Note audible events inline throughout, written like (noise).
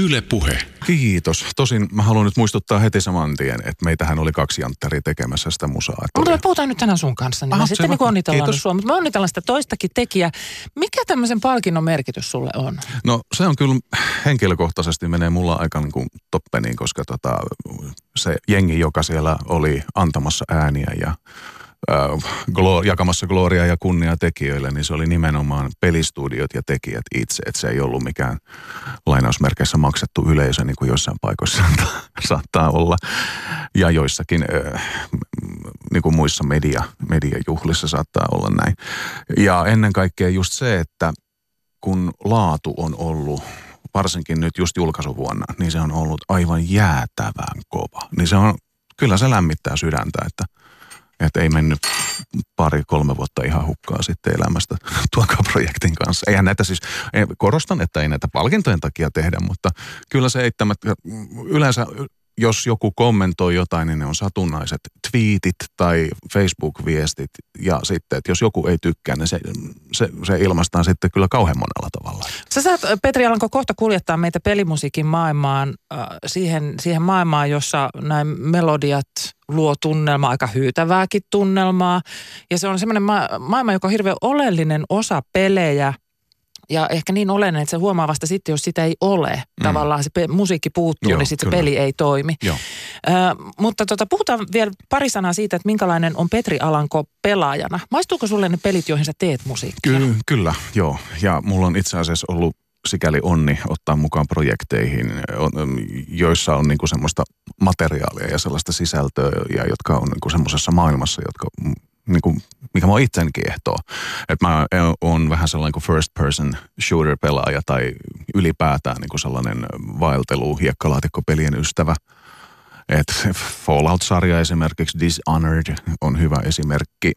Yle Puhe. Kiitos. Tosin mä haluan nyt muistuttaa heti saman tien, että meitähän oli kaksi janttaria tekemässä sitä musaa. Että Mutta oli- me puhutaan nyt tänään sun kanssa, niin Aha, me sitten niin onnitellaan Kiitos. sua. Mutta me onnitellaan sitä toistakin tekijää. Mikä tämmöisen palkinnon merkitys sulle on? No se on kyllä henkilökohtaisesti menee mulla aika niin kuin toppeniin, koska tota, se jengi, joka siellä oli antamassa ääniä ja glo- jakamassa gloriaa ja kunniaa tekijöille, niin se oli nimenomaan pelistudiot ja tekijät itse. Että se ei ollut mikään lainausmerkeissä maksettu yleisö, niin kuin joissain paikoissa (laughs) saattaa, saattaa olla. Ja joissakin äh, niin kuin muissa media, mediajuhlissa saattaa olla näin. Ja ennen kaikkea just se, että kun laatu on ollut, varsinkin nyt just julkaisuvuonna, niin se on ollut aivan jäätävän kova. Niin se on, kyllä se lämmittää sydäntä, että, että ei mennyt pari, kolme vuotta ihan hukkaa sitten elämästä (laughs) tuonkaan projektin kanssa. Eihän näitä siis, korostan, että ei näitä palkintojen takia tehdä, mutta kyllä se eittämättä, yleensä jos joku kommentoi jotain, niin ne on satunnaiset twiitit tai Facebook-viestit. Ja sitten, että jos joku ei tykkää, niin se, se, se ilmaistaan sitten kyllä kauhean monella tavalla. Sä saat, Petri Alanko, kohta kuljettaa meitä pelimusiikin maailmaan, äh, siihen, siihen maailmaan, jossa näin melodiat luo tunnelma, aika hyytävääkin tunnelmaa. Ja se on semmoinen ma- maailma, joka on hirveän oleellinen osa pelejä. Ja ehkä niin oleellinen, että se huomaa vasta sitten, jos sitä ei ole. Mm. Tavallaan se pe- musiikki puuttuu, Joo, niin sitten se peli ei toimi. Joo. Ö, mutta tota, puhutaan vielä pari sanaa siitä, että minkälainen on Petri Alanko pelaajana. Maistuuko sulle ne pelit, joihin sä teet musiikkia? Ky- kyllä, joo. Ja mulla on itse asiassa ollut sikäli onni ottaa mukaan projekteihin, joissa on niinku semmoista materiaalia ja sellaista sisältöä, ja jotka on niinku semmoisessa maailmassa, jotka mm, niinku, mikä mua itseäni kiehtoo. Että mä oon vähän sellainen kuin first person shooter pelaaja tai ylipäätään niinku sellainen vaeltelu, hiekkalaatikkopelien ystävä. Et Fallout-sarja esimerkiksi, Dishonored on hyvä esimerkki.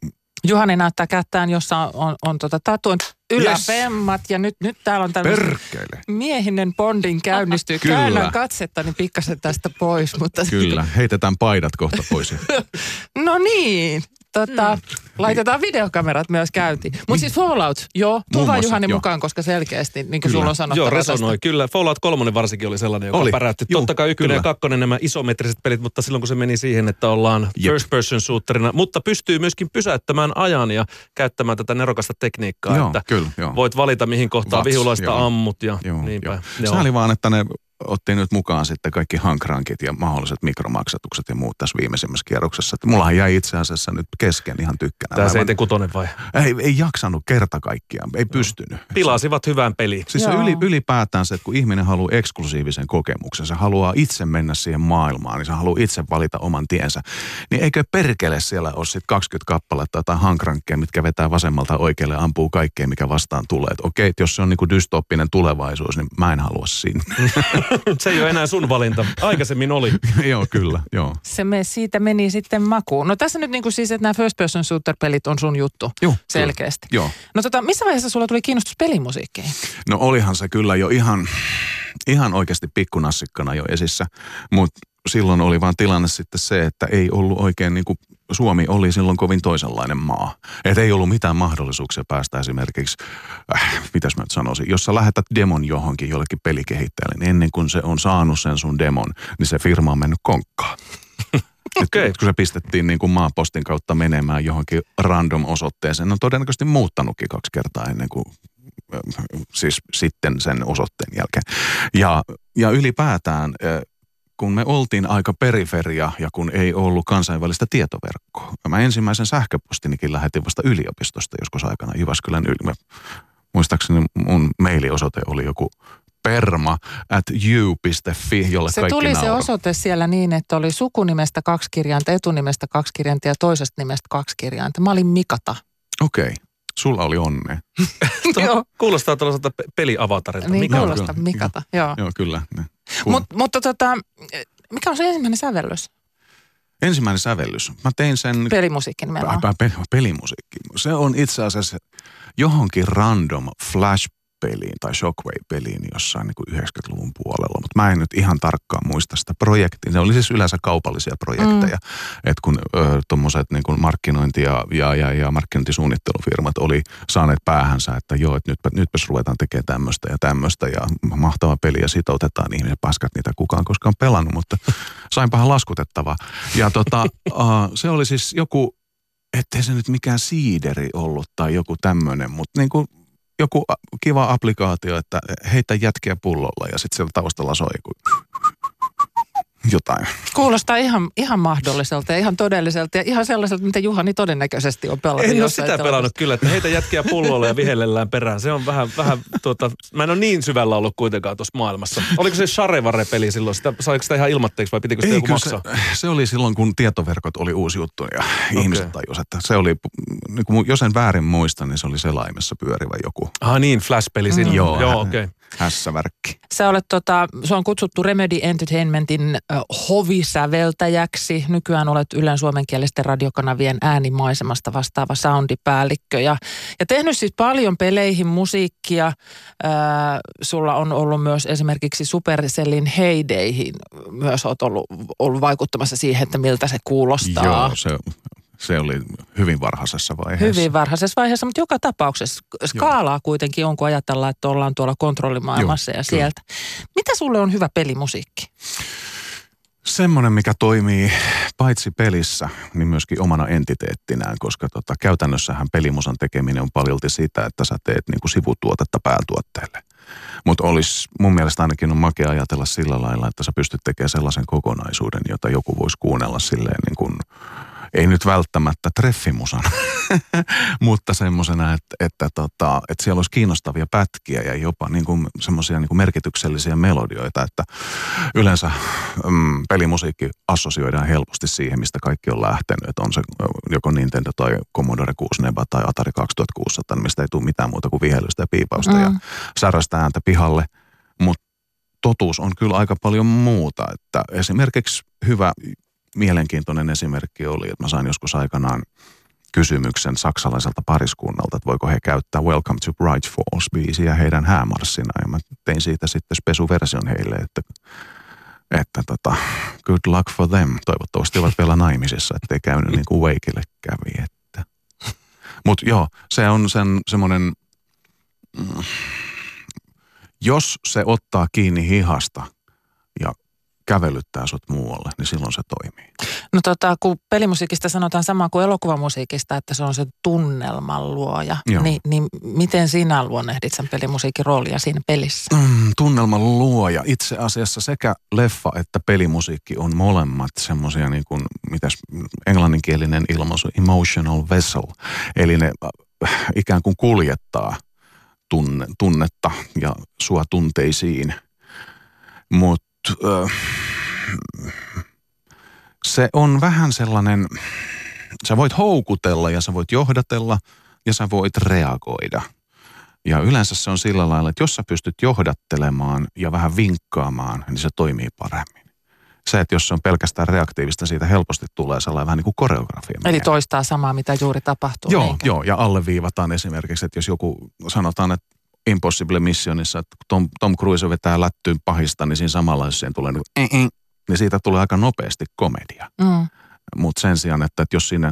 Juhani näyttää kättään, jossa on, on, tota tatuoin yläpemmat ja nyt, nyt täällä on tämmöinen Perkele! miehinen bondin käynnistyy. Kyllä. Käännän katsettani pikkasen tästä pois, mutta Kyllä, heitetään paidat kohta pois. (laughs) no niin. Tota, laitetaan videokamerat myös käyntiin. Mutta siis Fallout, joo, tuu vaan Juhani joo. mukaan, koska selkeästi, niin kuin sulla on sanottava Joo, resonoi. tästä. Kyllä, Fallout 3 varsinkin oli sellainen, joka Oli. päräytti. Juu, Totta kai ykkönen kyllä. ja kakkonen nämä isometriset pelit, mutta silloin kun se meni siihen, että ollaan Jep. first person shooterina, mutta pystyy myöskin pysäyttämään ajan ja käyttämään tätä nerokasta tekniikkaa, Joo, että kyllä, joo. voit valita mihin kohtaan Vats, vihulaista joo. ammut ja Joo, niin joo. päin. Sääli vaan, että ne otti nyt mukaan sitten kaikki hankrankit ja mahdolliset mikromaksatukset ja muut tässä viimeisimmässä kierroksessa. Että mullahan jäi itse asiassa nyt kesken ihan tykkänä. Tämä Aivan- 76 vai? ei, ei jaksanut kerta kaikkiaan, ei pystynyt. Pilasivat hyvän peliin. Siis Joo. yli, ylipäätään se, että kun ihminen haluaa eksklusiivisen kokemuksen, se haluaa itse mennä siihen maailmaan, niin se haluaa itse valita oman tiensä. Niin eikö perkele siellä ole sitten 20 kappaletta tai hankrankkeja, mitkä vetää vasemmalta oikealle ja ampuu kaikkea, mikä vastaan tulee. Et okei, että jos se on niinku dystooppinen tulevaisuus, niin mä en halua sinne. (laughs) (laughs) Se ei ole enää sun valinta. Aikaisemmin oli. (laughs) joo, kyllä, joo. Se me, siitä meni sitten makuun. No tässä nyt niin kuin siis, että nämä first person shooter-pelit on sun juttu Joo, selkeästi. Joo. No tota, missä vaiheessa sulla tuli kiinnostus pelimusiikkiin? No olihan se kyllä jo ihan, ihan oikeasti pikkunassikkana jo esissä, mutta silloin oli vaan tilanne sitten se, että ei ollut oikein niin kuin Suomi oli silloin kovin toisenlainen maa. Että ei ollut mitään mahdollisuuksia päästä esimerkiksi, äh, mitäs mä nyt sanoisin, jos sä lähetät demon johonkin jollekin pelikehittäjälle, niin ennen kuin se on saanut sen sun demon, niin se firma on mennyt konkkaan. (laughs) Okei. Nyt kun se pistettiin niin kuin maapostin kautta menemään johonkin random osoitteeseen, on todennäköisesti muuttanutkin kaksi kertaa ennen kuin ö, siis sitten sen osoitteen jälkeen. Ja, ja ylipäätään, ö, kun me oltiin aika periferia ja kun ei ollut kansainvälistä tietoverkkoa. Mä ensimmäisen sähköpostinikin lähetin vasta yliopistosta joskus aikana Jyväskylän yli. Mä, muistaakseni mun mailiosoite oli joku perma at you.fi, jolle Se kaikki tuli se nauroi. osoite siellä niin, että oli sukunimestä kaksi kirjainta, etunimestä kaksi kirjainta ja toisesta nimestä kaksi kirjainta. Mä olin Mikata. Okei, okay. sulla oli onnea. (laughs) Joo, Kuulostaa tällaiselta pe- peliavatarilta. niin Mikä on? kuulosta kyllä. Mikata. Joo. Joo, kyllä. Ne. Mut, mutta tota, mikä on se ensimmäinen sävellys? Ensimmäinen sävellys. Mä tein sen Pelimusiikki nimenomaan. Pe- pelimusiikki. Se on itse asiassa johonkin random Flash-peliin tai Shockwave-peliin jossain niin kuin 90-luvun puolella. Mutta mä en nyt ihan tarkkaan muista sitä projektia. Ne oli siis yleensä kaupallisia projekteja. Mm. Että kun tuommoiset niin markkinointi- ja, ja, ja, ja markkinointisuunnittelufirmat oli saaneet päähänsä, että joo, että nytpä, nytpäs ruvetaan tekemään tämmöistä ja tämmöistä ja mahtava peli ja sitoutetaan ihmisiä, paskat niitä kukaan koskaan pelannut, mutta sainpahan laskutettavaa. Ja tota, (laughs) se oli siis joku, ettei se nyt mikään siideri ollut tai joku tämmöinen, mutta niin kuin joku kiva applikaatio, että heitä jätkiä pullolla ja sitten siellä taustalla soi jotain. Kuulostaa ihan, ihan mahdolliselta ja ihan todelliselta ja ihan sellaiselta, mitä Juhani todennäköisesti on pelannut. En ole sitä pelannut kyllä, että heitä jätkiä pullolla ja vihellellään perään. Se on vähän, vähän tuota, mä en ole niin syvällä ollut kuitenkaan tuossa maailmassa. Oliko se Sharevare-peli silloin? Sitä, saiko sitä ihan ilmatteeksi vai pitikö sitä Eikö joku maksaa? Se, se, oli silloin, kun tietoverkot oli uusi juttu ja okay. ihmiset tajusivat, että se oli, niin kuin, jos en väärin muista, niin se oli selaimessa pyörivä joku. Ah niin, Flash-peli mm. Joo, Joo okei. Okay hässävärkki. Sä olet tota, se on kutsuttu Remedy Entertainmentin äh, hovisäveltäjäksi. Nykyään olet Ylen suomenkielisten radiokanavien äänimaisemasta vastaava soundipäällikkö. Ja, ja tehnyt siis paljon peleihin musiikkia. Äh, sulla on ollut myös esimerkiksi Supercellin heideihin. Myös olet ollut, ollut vaikuttamassa siihen, että miltä se kuulostaa. Joo, se se oli hyvin varhaisessa vaiheessa. Hyvin varhaisessa vaiheessa, mutta joka tapauksessa skaalaa Joo. kuitenkin on, kun ajatellaan, että ollaan tuolla kontrollimaailmassa Joo, ja kyllä. sieltä. Mitä sulle on hyvä pelimusiikki? Semmoinen, mikä toimii paitsi pelissä, niin myöskin omana entiteettinään, koska tota, käytännössähän pelimusan tekeminen on paljolti sitä, että sä teet niin kuin sivutuotetta päätuotteelle. Mutta olisi mun mielestä ainakin on makea ajatella sillä lailla, että sä pystyt tekemään sellaisen kokonaisuuden, jota joku voisi kuunnella silleen niin kuin ei nyt välttämättä treffimusan, (laughs) mutta semmoisena, että, että, tota, että siellä olisi kiinnostavia pätkiä ja jopa niin kuin semmoisia niin kuin merkityksellisiä melodioita, että yleensä mm, pelimusiikki assosioidaan helposti siihen, mistä kaikki on lähtenyt, että on se joko Nintendo tai Commodore 64 tai Atari 2600, mistä ei tule mitään muuta kuin vihelystä ja piipausta mm. ja särästä ääntä pihalle, mutta totuus on kyllä aika paljon muuta, että esimerkiksi hyvä mielenkiintoinen esimerkki oli, että mä sain joskus aikanaan kysymyksen saksalaiselta pariskunnalta, että voiko he käyttää Welcome to Bright Falls biisiä heidän häämarssina. Ja mä tein siitä sitten spesuversion heille, että, että tota, good luck for them. Toivottavasti ovat vielä naimisissa, ettei käynyt niin kuin Wakeille kävi. Mutta joo, se on sen semmoinen, mm, jos se ottaa kiinni hihasta ja kävelyttää sut muualle, niin silloin se toimii. No tota, kun pelimusiikista sanotaan sama kuin elokuvamusiikista, että se on se tunnelman luoja, niin, niin miten sinä luonnehdit sen pelimusiikin roolia siinä pelissä? Mm, tunnelman luoja. Itse asiassa sekä leffa että pelimusiikki on molemmat semmoisia niin kuin, mitäs englanninkielinen ilmaisu, emotional vessel. Eli ne äh, ikään kuin kuljettaa tunne, tunnetta ja sua tunteisiin. Mutta se on vähän sellainen, sä voit houkutella ja sä voit johdatella ja sä voit reagoida. Ja yleensä se on sillä lailla, että jos sä pystyt johdattelemaan ja vähän vinkkaamaan, niin se toimii paremmin. Se, että jos se on pelkästään reaktiivista, siitä helposti tulee sellainen vähän niin kuin koreografia. Eli toistaa samaa, mitä juuri tapahtuu. Joo, eikä? joo, ja alleviivataan esimerkiksi, että jos joku sanotaan, että Impossible Missionissa, että Tom, Tom Cruise vetää lättyyn pahista, niin siinä samalla, jos siihen tulee niin, niin siitä tulee aika nopeasti komedia. Mm. Mutta sen sijaan, että, että jos siinä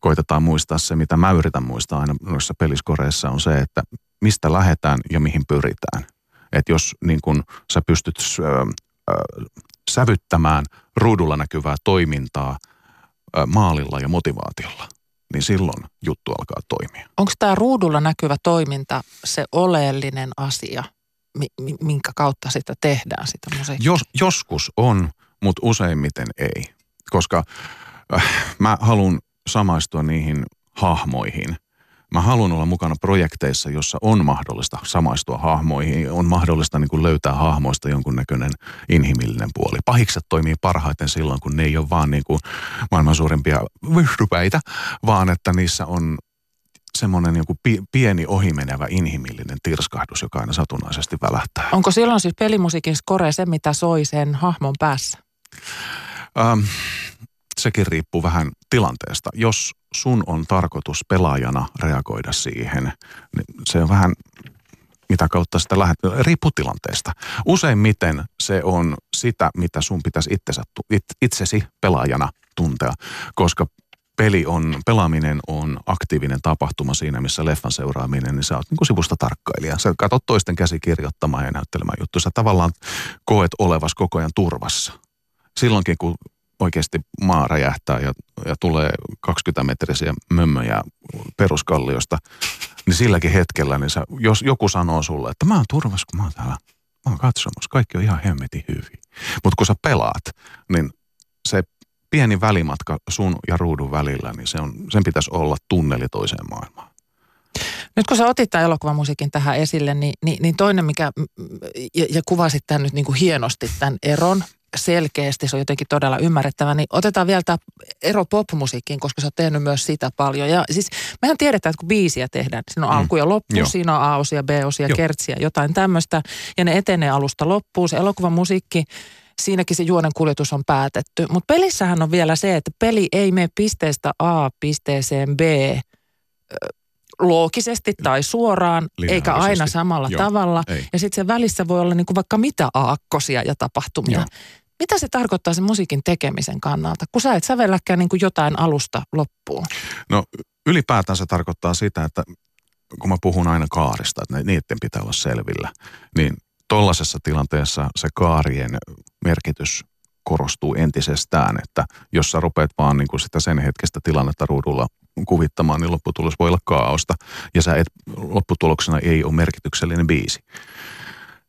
koitetaan muistaa se, mitä mä yritän muistaa aina noissa peliskoreissa, on se, että mistä lähdetään ja mihin pyritään. Että jos niin kun sä pystyt ö, ö, sävyttämään ruudulla näkyvää toimintaa ö, maalilla ja motivaatiolla – niin silloin juttu alkaa toimia. Onko tämä ruudulla näkyvä toiminta se oleellinen asia, minkä kautta sitä tehdään, sitä musiikkia? Jos, joskus on, mutta useimmiten ei. Koska äh, mä haluan samaistua niihin hahmoihin – mä haluan olla mukana projekteissa, jossa on mahdollista samaistua hahmoihin, on mahdollista niin kuin löytää hahmoista jonkunnäköinen inhimillinen puoli. Pahikset toimii parhaiten silloin, kun ne ei ole vaan niin kuin maailman suurimpia vyhrypäitä, vaan että niissä on semmoinen joku pieni ohimenevä inhimillinen tirskahdus, joka aina satunnaisesti välähtää. Onko silloin siis pelimusiikin skore se, mitä soi sen hahmon päässä? Ähm, sekin riippuu vähän tilanteesta. Jos sun on tarkoitus pelaajana reagoida siihen, niin se on vähän mitä kautta sitä lähdet, riippuu tilanteesta. Useimmiten se on sitä, mitä sun pitäisi itsesi, itsesi pelaajana tuntea, koska peli on, pelaaminen on aktiivinen tapahtuma siinä, missä leffan seuraaminen, niin sä oot niin sivusta tarkkailija. Sä katsot toisten käsi kirjoittamaan ja näyttelemään juttuja. Sä tavallaan koet olevas koko ajan turvassa. Silloinkin, kun oikeasti maa räjähtää ja, ja tulee 20-metrisiä mömmöjä peruskalliosta, niin silläkin hetkellä, niin sä, jos joku sanoo sulle, että mä oon turvassa, kun mä oon täällä, mä oon katsomassa, kaikki on ihan hemmetin hyvin. Mutta kun sä pelaat, niin se pieni välimatka sun ja ruudun välillä, niin se on, sen pitäisi olla tunneli toiseen maailmaan. Nyt kun sä otit tämän elokuvamusiikin tähän esille, niin, niin, niin toinen, mikä, ja, ja kuvasit tämän nyt niin kuin hienosti tämän eron, selkeästi, se on jotenkin todella ymmärrettävä, niin otetaan vielä tämä ero popmusiikkiin, koska sä oot tehnyt myös sitä paljon. Ja siis mehän tiedetään, että kun biisiä tehdään, siinä on mm. alku ja loppu, Joo. siinä on A-osia, B-osia, Joo. kertsiä, jotain tämmöistä, ja ne etenee alusta loppuun. Se elokuvamusiikki, siinäkin se juonen kuljetus on päätetty. Mutta pelissähän on vielä se, että peli ei mene pisteestä A pisteeseen B loogisesti tai suoraan, eikä aina samalla Joo, tavalla. Ei. Ja sitten se välissä voi olla niinku vaikka mitä aakkosia ja tapahtumia. Joo. Mitä se tarkoittaa sen musiikin tekemisen kannalta, kun sä et sävelläkään niin kuin jotain alusta loppuun? No ylipäätään se tarkoittaa sitä, että kun mä puhun aina kaarista, että niiden pitää olla selvillä, niin tollaisessa tilanteessa se kaarien merkitys korostuu entisestään, että jos sä rupeat vaan niin kuin sitä sen hetkestä tilannetta ruudulla kuvittamaan, niin lopputulos voi olla kaaosta ja sä et, lopputuloksena ei ole merkityksellinen biisi.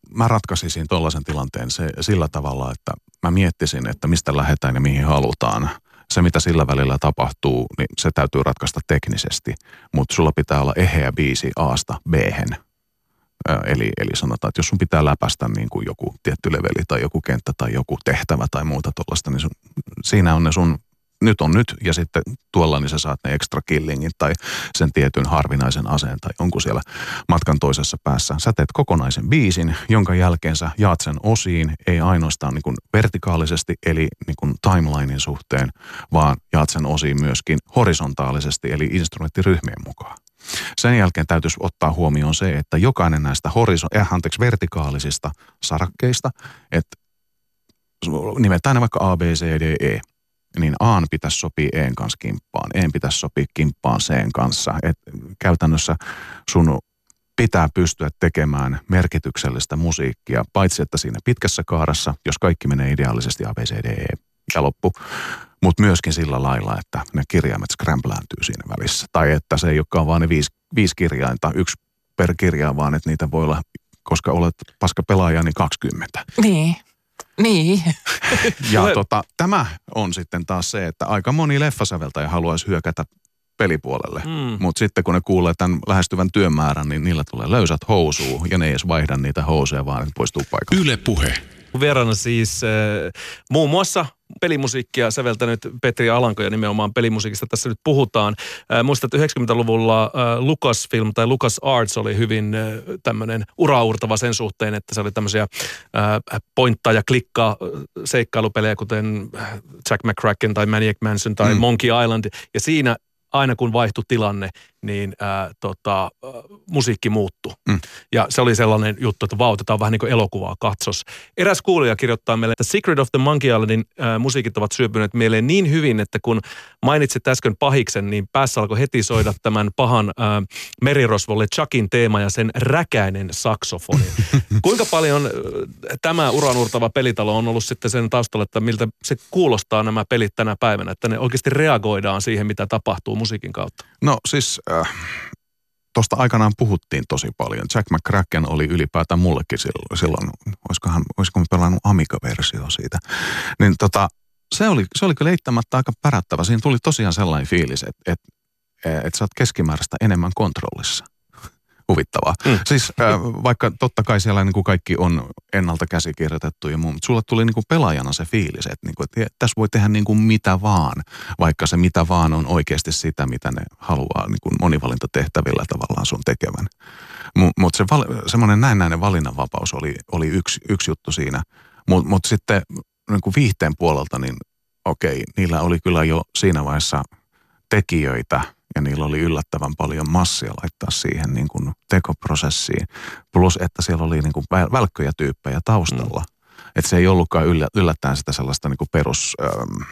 Mä ratkaisisin tuollaisen tilanteen se, sillä tavalla, että mä miettisin, että mistä lähdetään ja mihin halutaan. Se, mitä sillä välillä tapahtuu, niin se täytyy ratkaista teknisesti, mutta sulla pitää olla eheä biisi Aasta b Eli, eli sanotaan, että jos sun pitää läpästä niin kuin joku tietty leveli tai joku kenttä tai joku tehtävä tai muuta tuollaista, niin sun, siinä on ne sun nyt on nyt ja sitten tuolla niin sä saat ne extra killingin tai sen tietyn harvinaisen aseen tai jonkun siellä matkan toisessa päässä. Sä teet kokonaisen biisin, jonka jälkeen sä jaat sen osiin, ei ainoastaan niin kuin vertikaalisesti eli niin kuin timelinein suhteen, vaan jaat sen osiin myöskin horisontaalisesti eli instrumenttiryhmien mukaan. Sen jälkeen täytyisi ottaa huomioon se, että jokainen näistä horiso- äh, anteeksi, vertikaalisista sarakkeista, että nimetään ne vaikka A, B, C, D, E, niin A pitäisi sopia E:n kanssa kimppaan, E pitäisi sopia kimppaan C:n kanssa. Et käytännössä sun pitää pystyä tekemään merkityksellistä musiikkia, paitsi että siinä pitkässä kaarassa, jos kaikki menee ideaalisesti A, B, C, D, E ja loppu, mutta myöskin sillä lailla, että ne kirjaimet skrämplääntyy siinä välissä. Tai että se ei olekaan vaan ne viisi, viisi kirjainta, yksi per kirjaa, vaan että niitä voi olla, koska olet paska pelaaja, niin 20. Niin. Niin. ja tota, tämä on sitten taas se, että aika moni leffasäveltäjä haluaisi hyökätä pelipuolelle. Mm. Mutta sitten kun ne kuulee tämän lähestyvän työmäärän, niin niillä tulee löysät housuu ja ne ei edes vaihda niitä housuja, vaan ne poistuu paikalta. Yle puhe. Vieraana siis äh, muun muassa pelimusiikkia säveltänyt Petri Alanko ja nimenomaan pelimusiikista tässä nyt puhutaan. Äh, muistat, että 90-luvulla äh, Lucasfilm tai Lucas Arts oli hyvin äh, tämmöinen uraurtava sen suhteen, että se oli tämmöisiä äh, pointtaa ja klikkaa seikkailupelejä, kuten Jack McCracken tai Maniac Mansion tai mm. Monkey Island. Ja siinä aina kun vaihtui tilanne, niin ää, tota, musiikki muuttui. Mm. Ja se oli sellainen juttu, että vau, on vähän niin kuin elokuvaa katsos. Eräs kuulija kirjoittaa meille, että Secret of the Monkey Islandin ää, musiikit ovat syöpyneet mieleen niin hyvin, että kun mainitsit äsken pahiksen, niin päässä alkoi heti soida tämän pahan ää, merirosvolle Chuckin teema ja sen räkäinen saksofoni. (laughs) Kuinka paljon ää, tämä uranurtava pelitalo on ollut sitten sen taustalla, että miltä se kuulostaa nämä pelit tänä päivänä, että ne oikeasti reagoidaan siihen, mitä tapahtuu musiikin kautta? No siis äh, tuosta aikanaan puhuttiin tosi paljon. Jack McCracken oli ylipäätään mullekin silloin, silloin olisikohan, olisiko me pelannut Amiga-versio siitä. Niin tota, se oli, se oli kyllä eittämättä aika pärättävä. Siinä tuli tosiaan sellainen fiilis, että, että, että sä oot keskimääräistä enemmän kontrollissa huvittavaa. Mm. Siis äh, vaikka totta kai siellä niin kuin kaikki on ennalta käsikirjoitettu ja muu, mutta sulla tuli niin kuin pelaajana se fiilis, että, niin kuin, että tässä voi tehdä niin kuin mitä vaan, vaikka se mitä vaan on oikeasti sitä, mitä ne haluaa niin kuin monivalintatehtävillä tavallaan sun tekevän. Mutta mut se val, semmoinen näennäinen valinnanvapaus oli, oli yksi, yksi juttu siinä. Mutta mut sitten niin kuin viihteen puolelta, niin okei, niillä oli kyllä jo siinä vaiheessa tekijöitä – ja niillä oli yllättävän paljon massia laittaa siihen niin kuin tekoprosessiin. Plus, että siellä oli niin kuin välkköjä tyyppejä taustalla. Mm. Että se ei ollutkaan yllä, yllättäen sitä sellaista niin kuin perus, ähm,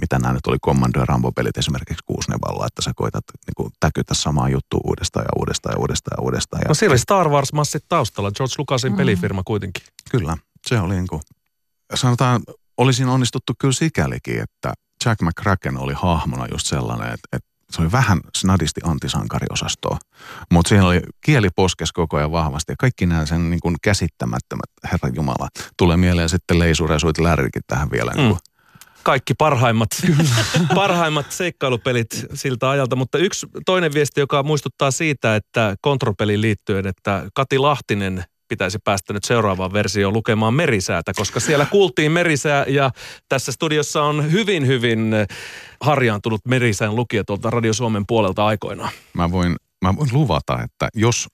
mitä nämä nyt oli Commando ja Rambo-pelit esimerkiksi kuusnevalla, että sä koitat niin kuin, täkytä samaa juttua uudestaan ja uudestaan ja uudestaan ja uudestaan. No siellä oli Star Wars-massit taustalla, George Lucasin mm. pelifirma kuitenkin. Kyllä, se oli niin kuin, sanotaan, olisin onnistuttu kyllä sikälikin, että Jack McCracken oli hahmona just sellainen, että, että se oli vähän snadisti antisankariosastoa, mutta siinä oli kieli poskes koko ajan vahvasti ja kaikki nämä sen niin kuin käsittämättömät, Herran Jumala, tulee mieleen sitten leisuresuit lärrikin tähän vielä. Niin mm. Kaikki parhaimmat, (laughs) parhaimmat seikkailupelit siltä ajalta, mutta yksi toinen viesti, joka muistuttaa siitä, että kontropeliin liittyen, että Kati Lahtinen pitäisi päästä nyt seuraavaan versioon lukemaan merisäätä, koska siellä kuultiin merisää ja tässä studiossa on hyvin, hyvin harjaantunut merisään lukija tuolta Radio Suomen puolelta aikoinaan. Mä voin, mä voin luvata, että jos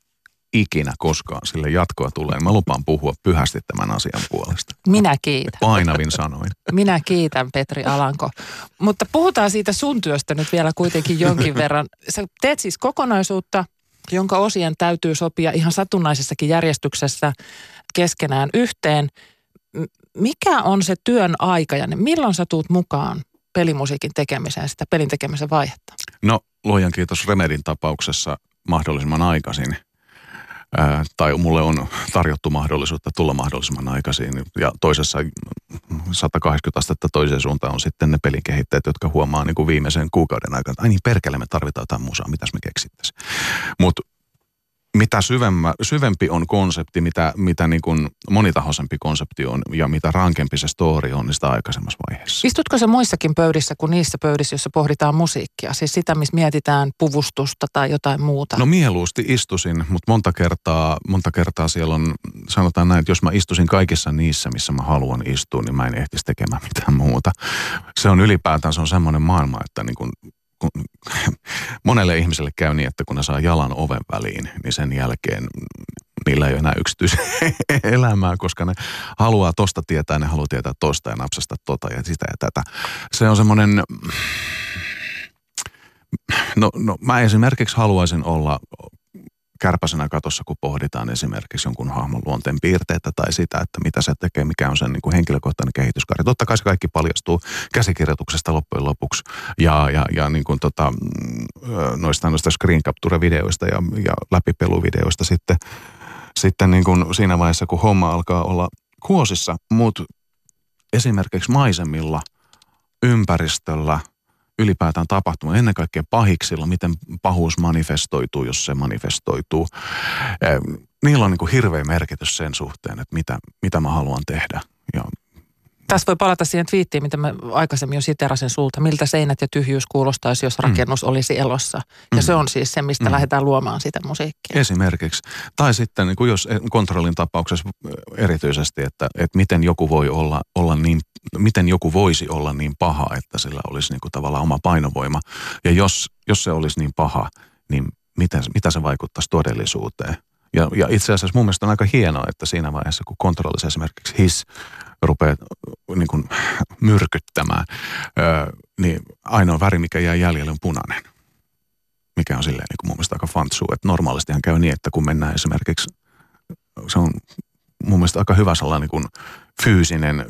ikinä koskaan sille jatkoa tulee, mä lupaan puhua pyhästi tämän asian puolesta. Minä kiitän. Painavin sanoin. Minä kiitän, Petri Alanko. Mutta puhutaan siitä sun työstä nyt vielä kuitenkin jonkin (laughs) verran. Sä teet siis kokonaisuutta, jonka osien täytyy sopia ihan satunnaisessakin järjestyksessä keskenään yhteen. Mikä on se työn aika ja milloin sä tuut mukaan pelimusiikin tekemiseen, sitä pelin tekemisen vaihetta? No, luojan kiitos Remedin tapauksessa mahdollisimman aikaisin. Ää, tai mulle on tarjottu mahdollisuutta tulla mahdollisimman aikaisin. Ja toisessa 180 astetta toiseen suuntaan on sitten ne pelin kehittäjät, jotka huomaa niin kuin viimeisen kuukauden aikana, että ai niin perkele, me tarvitaan jotain musaa, mitäs me keksittäisiin. Mutta mitä syvemmä, syvempi on konsepti, mitä, mitä niin kuin monitahoisempi konsepti on ja mitä rankempi se story on, niin sitä aikaisemmassa vaiheessa. Istutko se muissakin pöydissä kuin niissä pöydissä, joissa pohditaan musiikkia? Siis sitä, missä mietitään puvustusta tai jotain muuta? No mieluusti istusin, mutta monta kertaa, monta kertaa siellä on, sanotaan näin, että jos mä istusin kaikissa niissä, missä mä haluan istua, niin mä en ehtisi tekemään mitään muuta. Se on ylipäätään, se on semmoinen maailma, että niin kuin kun monelle ihmiselle käy niin, että kun ne saa jalan oven väliin, niin sen jälkeen niillä ei ole enää yksityiselämää, (laughs) koska ne haluaa tosta tietää, ne haluaa tietää tosta ja napsasta tota ja sitä ja tätä. Se on semmoinen, no, no mä esimerkiksi haluaisin olla kärpäsenä katossa, kun pohditaan esimerkiksi jonkun hahmon luonteen piirteitä tai sitä, että mitä se tekee, mikä on sen niin kuin henkilökohtainen kehityskaari. Totta kai se kaikki paljastuu käsikirjoituksesta loppujen lopuksi ja, ja, ja niin kuin tota, mm, noista, noista screen capture-videoista ja, ja läpipeluvideoista sitten, sitten niin kuin siinä vaiheessa, kun homma alkaa olla kuosissa, mutta esimerkiksi maisemilla, ympäristöllä – ylipäätään tapahtuu, ennen kaikkea pahiksilla, miten pahuus manifestoituu, jos se manifestoituu. Niillä on niin kuin hirveä merkitys sen suhteen, että mitä, mitä mä haluan tehdä. Ja tässä voi palata siihen twiittiin, mitä mä aikaisemmin jo siterasin sulta. Miltä seinät ja tyhjyys kuulostaisi, jos mm. rakennus mm. olisi elossa. Ja mm. se on siis se, mistä mm. lähdetään luomaan sitä musiikkia. Esimerkiksi. Tai sitten niin kuin jos kontrollin tapauksessa erityisesti, että, että miten joku voi olla, olla niin, miten joku voisi olla niin paha, että sillä olisi niin kuin tavallaan oma painovoima. Ja jos, jos se olisi niin paha, niin miten, mitä se vaikuttaisi todellisuuteen. Ja, ja itse asiassa mun mielestä on aika hienoa, että siinä vaiheessa, kun kontrollissa esimerkiksi his rupeaa niin kuin myrkyttämään, niin ainoa väri, mikä jää jäljelle, on punainen. Mikä on silleen niin kuin mun mielestä aika fantsuu. Että normaalistihan käy niin, että kun mennään esimerkiksi, se on mun mielestä aika hyvä sellainen niin kuin fyysinen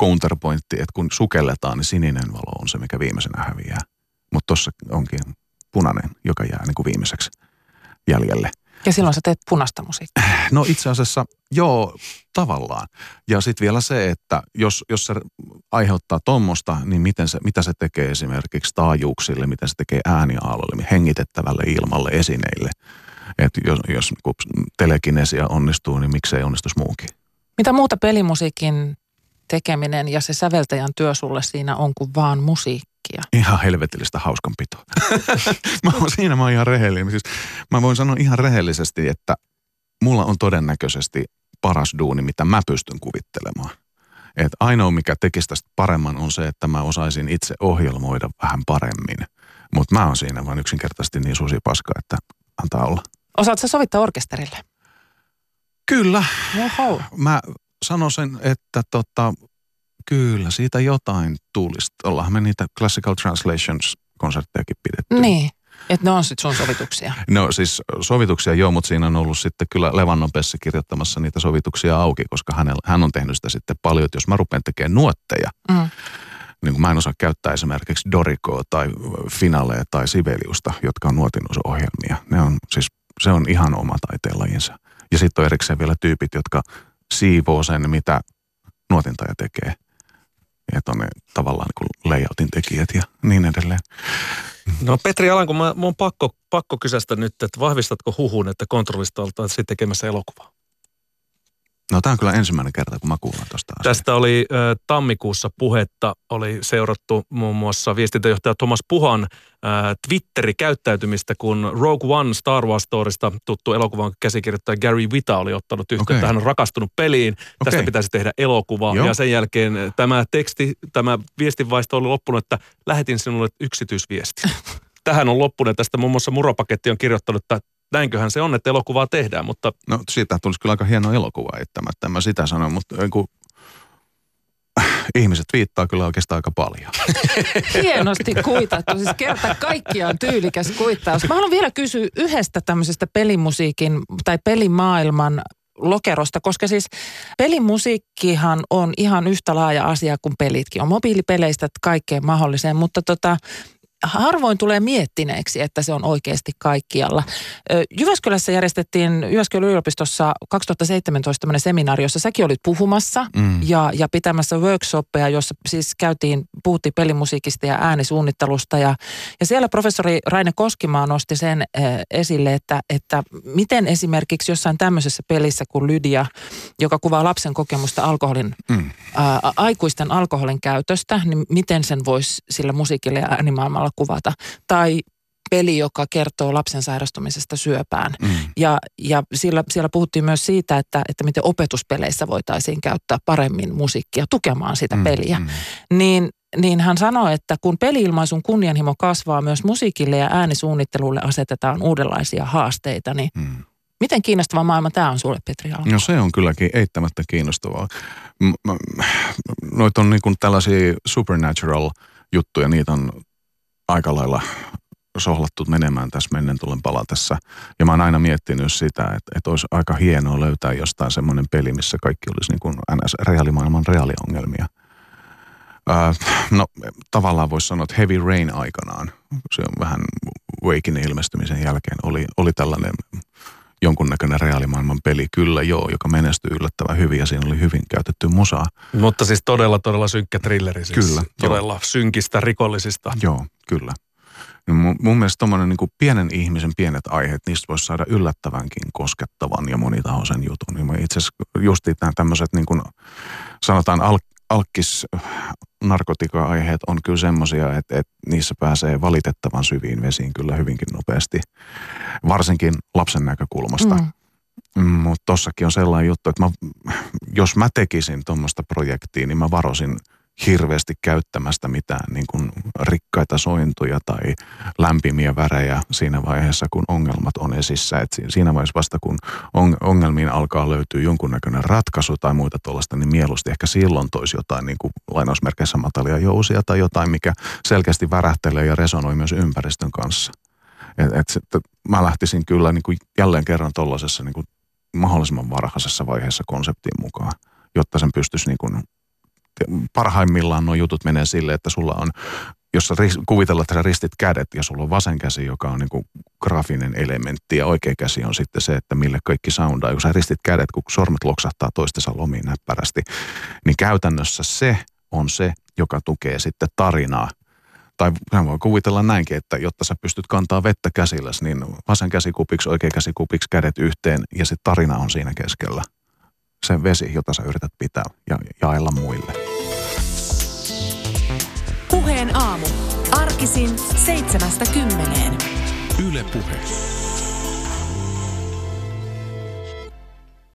counterpointti, että kun sukelletaan, niin sininen valo on se, mikä viimeisenä häviää. Mutta tuossa onkin punainen, joka jää niin kuin viimeiseksi jäljelle – ja silloin sä teet punaista musiikkia. No itse asiassa joo, tavallaan. Ja sitten vielä se, että jos, jos se aiheuttaa tuommoista, niin miten se, mitä se tekee esimerkiksi taajuuksille, miten se tekee ääniaaloille, hengitettävälle ilmalle, esineille. Että jos, jos telekinesia onnistuu, niin miksei onnistuisi muukin. Mitä muuta pelimusiikin tekeminen ja se säveltäjän työ sulle siinä on kuin vaan musiikki? Takia. Ihan helvetillistä hauskanpitoa. (laughs) mä oon, siinä mä oon ihan rehellinen. Siis mä voin sanoa ihan rehellisesti, että mulla on todennäköisesti paras duuni, mitä mä pystyn kuvittelemaan. Et ainoa, mikä tekisi tästä paremman, on se, että mä osaisin itse ohjelmoida vähän paremmin. Mutta mä oon siinä vain yksinkertaisesti niin susi paska, että antaa olla. Osaat sä sovittaa orkesterille? Kyllä. Oho. Mä sanoisin, että tota, Kyllä, siitä jotain tulisi. Ollaanhan me niitä Classical Translations-konserttejakin pidetty. Niin. Että ne on sitten sun sovituksia. No siis sovituksia joo, mutta siinä on ollut sitten kyllä Levannon Pessi kirjoittamassa niitä sovituksia auki, koska hänellä, hän on tehnyt sitä sitten paljon, että jos mä rupean tekemään nuotteja, Mm. niin kuin mä en osaa käyttää esimerkiksi Dorikoa tai Finalea tai Sibeliusta, jotka on nuotinnusohjelmia. Ne on siis, se on ihan oma taiteenlajinsa. Ja sitten on erikseen vielä tyypit, jotka siivoo sen, mitä nuotintaja tekee. Että on ne tavallaan kuin layoutin tekijät ja niin edelleen. No Petri Alanko, mä, mun on pakko, pakko kysästä nyt, että vahvistatko huhun, että kontrollista oltaisiin tekemässä elokuvaa? No tämä on kyllä ensimmäinen kerta, kun mä kuulen tuosta. Tästä oli tammikuussa puhetta, oli seurattu muun muassa viestintäjohtaja Thomas Puhan Twitteri-käyttäytymistä, kun Rogue One Star Wars Storista tuttu elokuvan käsikirjoittaja Gary Vita oli ottanut yhteyttä. Okei. Hän on rakastunut peliin, tästä Okei. pitäisi tehdä elokuva. Joo. Ja sen jälkeen tämä teksti, tämä viestinvaisto oli loppunut, että lähetin sinulle yksityisviesti. (laughs) Tähän on loppunut tästä muun muassa Muropaketti on kirjoittanut, että näinköhän se on, että elokuvaa tehdään, mutta No siitä tulisi kyllä aika hieno elokuva eittämättä, en mä sitä sano, mutta niin kuin, (sniffs) ihmiset viittaa kyllä oikeastaan aika paljon. (laughs) Hienosti kuitattu, siis kerta kaikkiaan tyylikäs kuittaus. Mä haluan vielä kysyä yhdestä tämmöisestä pelimusiikin tai pelimaailman lokerosta, koska siis pelimusiikkihan on ihan yhtä laaja asia kuin pelitkin. On mobiilipeleistä kaikkeen mahdolliseen, mutta tota, harvoin tulee miettineeksi, että se on oikeasti kaikkialla. Jyväskylässä järjestettiin Jyväskylän yliopistossa 2017 tämmöinen seminaari, jossa säkin olit puhumassa Mm. ja, ja pitämässä workshoppeja, jossa siis käytiin, puhuttiin pelimusiikista ja äänisuunnittelusta. Ja, ja siellä professori Raine Koskimaa nosti sen äh, esille, että, että miten esimerkiksi jossain tämmöisessä pelissä kuin Lydia, joka kuvaa lapsen kokemusta alkoholin, Mm. ää, aikuisten alkoholin käytöstä, niin miten sen voisi sillä musiikilla ja äänimaailmalla kuvata. Tai peli, joka kertoo lapsen sairastumisesta syöpään. Mm. Ja, ja siellä, siellä puhuttiin myös siitä, että, että miten opetuspeleissä voitaisiin käyttää paremmin musiikkia tukemaan sitä Mm, peliä. mm. Niin, niin hän sanoi, että kun peliilmaisun kunnianhimo kasvaa, myös musiikille ja äänisuunnittelulle asetetaan uudenlaisia haasteita. Niin Mm. miten kiinnostava maailma tämä on sulle, Petri Alanko? No se on kylläkin eittämättä kiinnostavaa. Noit on niin kuin tällaisia supernatural juttuja, niitä on aika lailla sohlattu menemään tässä mennen tullen palatessa. Ja mä oon aina miettinyt sitä, että, että olisi aika hienoa löytää jostain semmoinen peli, missä kaikki olisi niin kuin NS reaalimaailman reaaliongelmia. Äh, no tavallaan voisi sanoa, että Heavy Rain aikanaan, se on vähän Wakein ilmestymisen jälkeen, oli, oli tällainen jonkunnäköinen reaalimaailman peli, kyllä joo, joka menestyi yllättävän hyvin ja siinä oli hyvin käytetty musaa. Mutta siis todella, todella synkkä trilleri. Siis Kyllä, Todella synkistä rikollisista. Joo, kyllä. No mun, mun mielestä tuommoinen niin pienen ihmisen pienet aiheet, niistä voisi saada yllättävänkin koskettavan ja monitahoisen jutun. Niin mä itse asiassa justiin nämä tämmöiset niin kuin sanotaan al, alkkis narkotika-aiheet on kyllä semmoisia, että, että niissä pääsee valitettavan syviin vesiin kyllä hyvinkin nopeasti. Varsinkin lapsen näkökulmasta. Mm. Mm, Mutta tossakin on sellainen juttu, että mä, jos mä tekisin tuommoista projektia, niin mä varoisin hirveästi käyttämästä mitään niin kuin rikkaita sointuja tai lämpimiä värejä siinä vaiheessa, kun ongelmat on esissä. Et si- siinä vaiheessa vasta, kun on, ongelmiin alkaa löytyä jonkunnäköinen ratkaisu tai muita tuollaista, niin mieluusti ehkä silloin toisi jotain niin kuin lainausmerkeissä matalia jousia tai jotain, mikä selkeästi värähtelee ja resonoi myös ympäristön kanssa. Et, et sitten mä lähtisin kyllä niin kuin jälleen kerran tuollaisessa niin kuin mahdollisimman varhaisessa vaiheessa konseptiin mukaan, jotta sen pystyisi niin kuin, parhaimmillaan nuo jutut menee sille, että sulla on, jos sä kuvitellaan, että sä ristit kädet ja sulla on vasen käsi, joka on niin kuin graafinen elementti ja oikea käsi on sitten se, että mille kaikki soundaa. Kun sä ristit kädet, kun sormet loksahtaa toistensa lomiin näppärästi, niin käytännössä se on se, joka tukee sitten tarinaa tai hän voi kuvitella näinkin, että jotta sä pystyt kantaa vettä käsilläsi, niin vasen käsi kupiksi, oikea käsi kupiksi, kädet yhteen ja se tarina on siinä keskellä. Se vesi, jota sä yrität pitää ja jaella muille. Puheen aamu. Arkisin seitsemästä kymmeneen. Yle Puhe.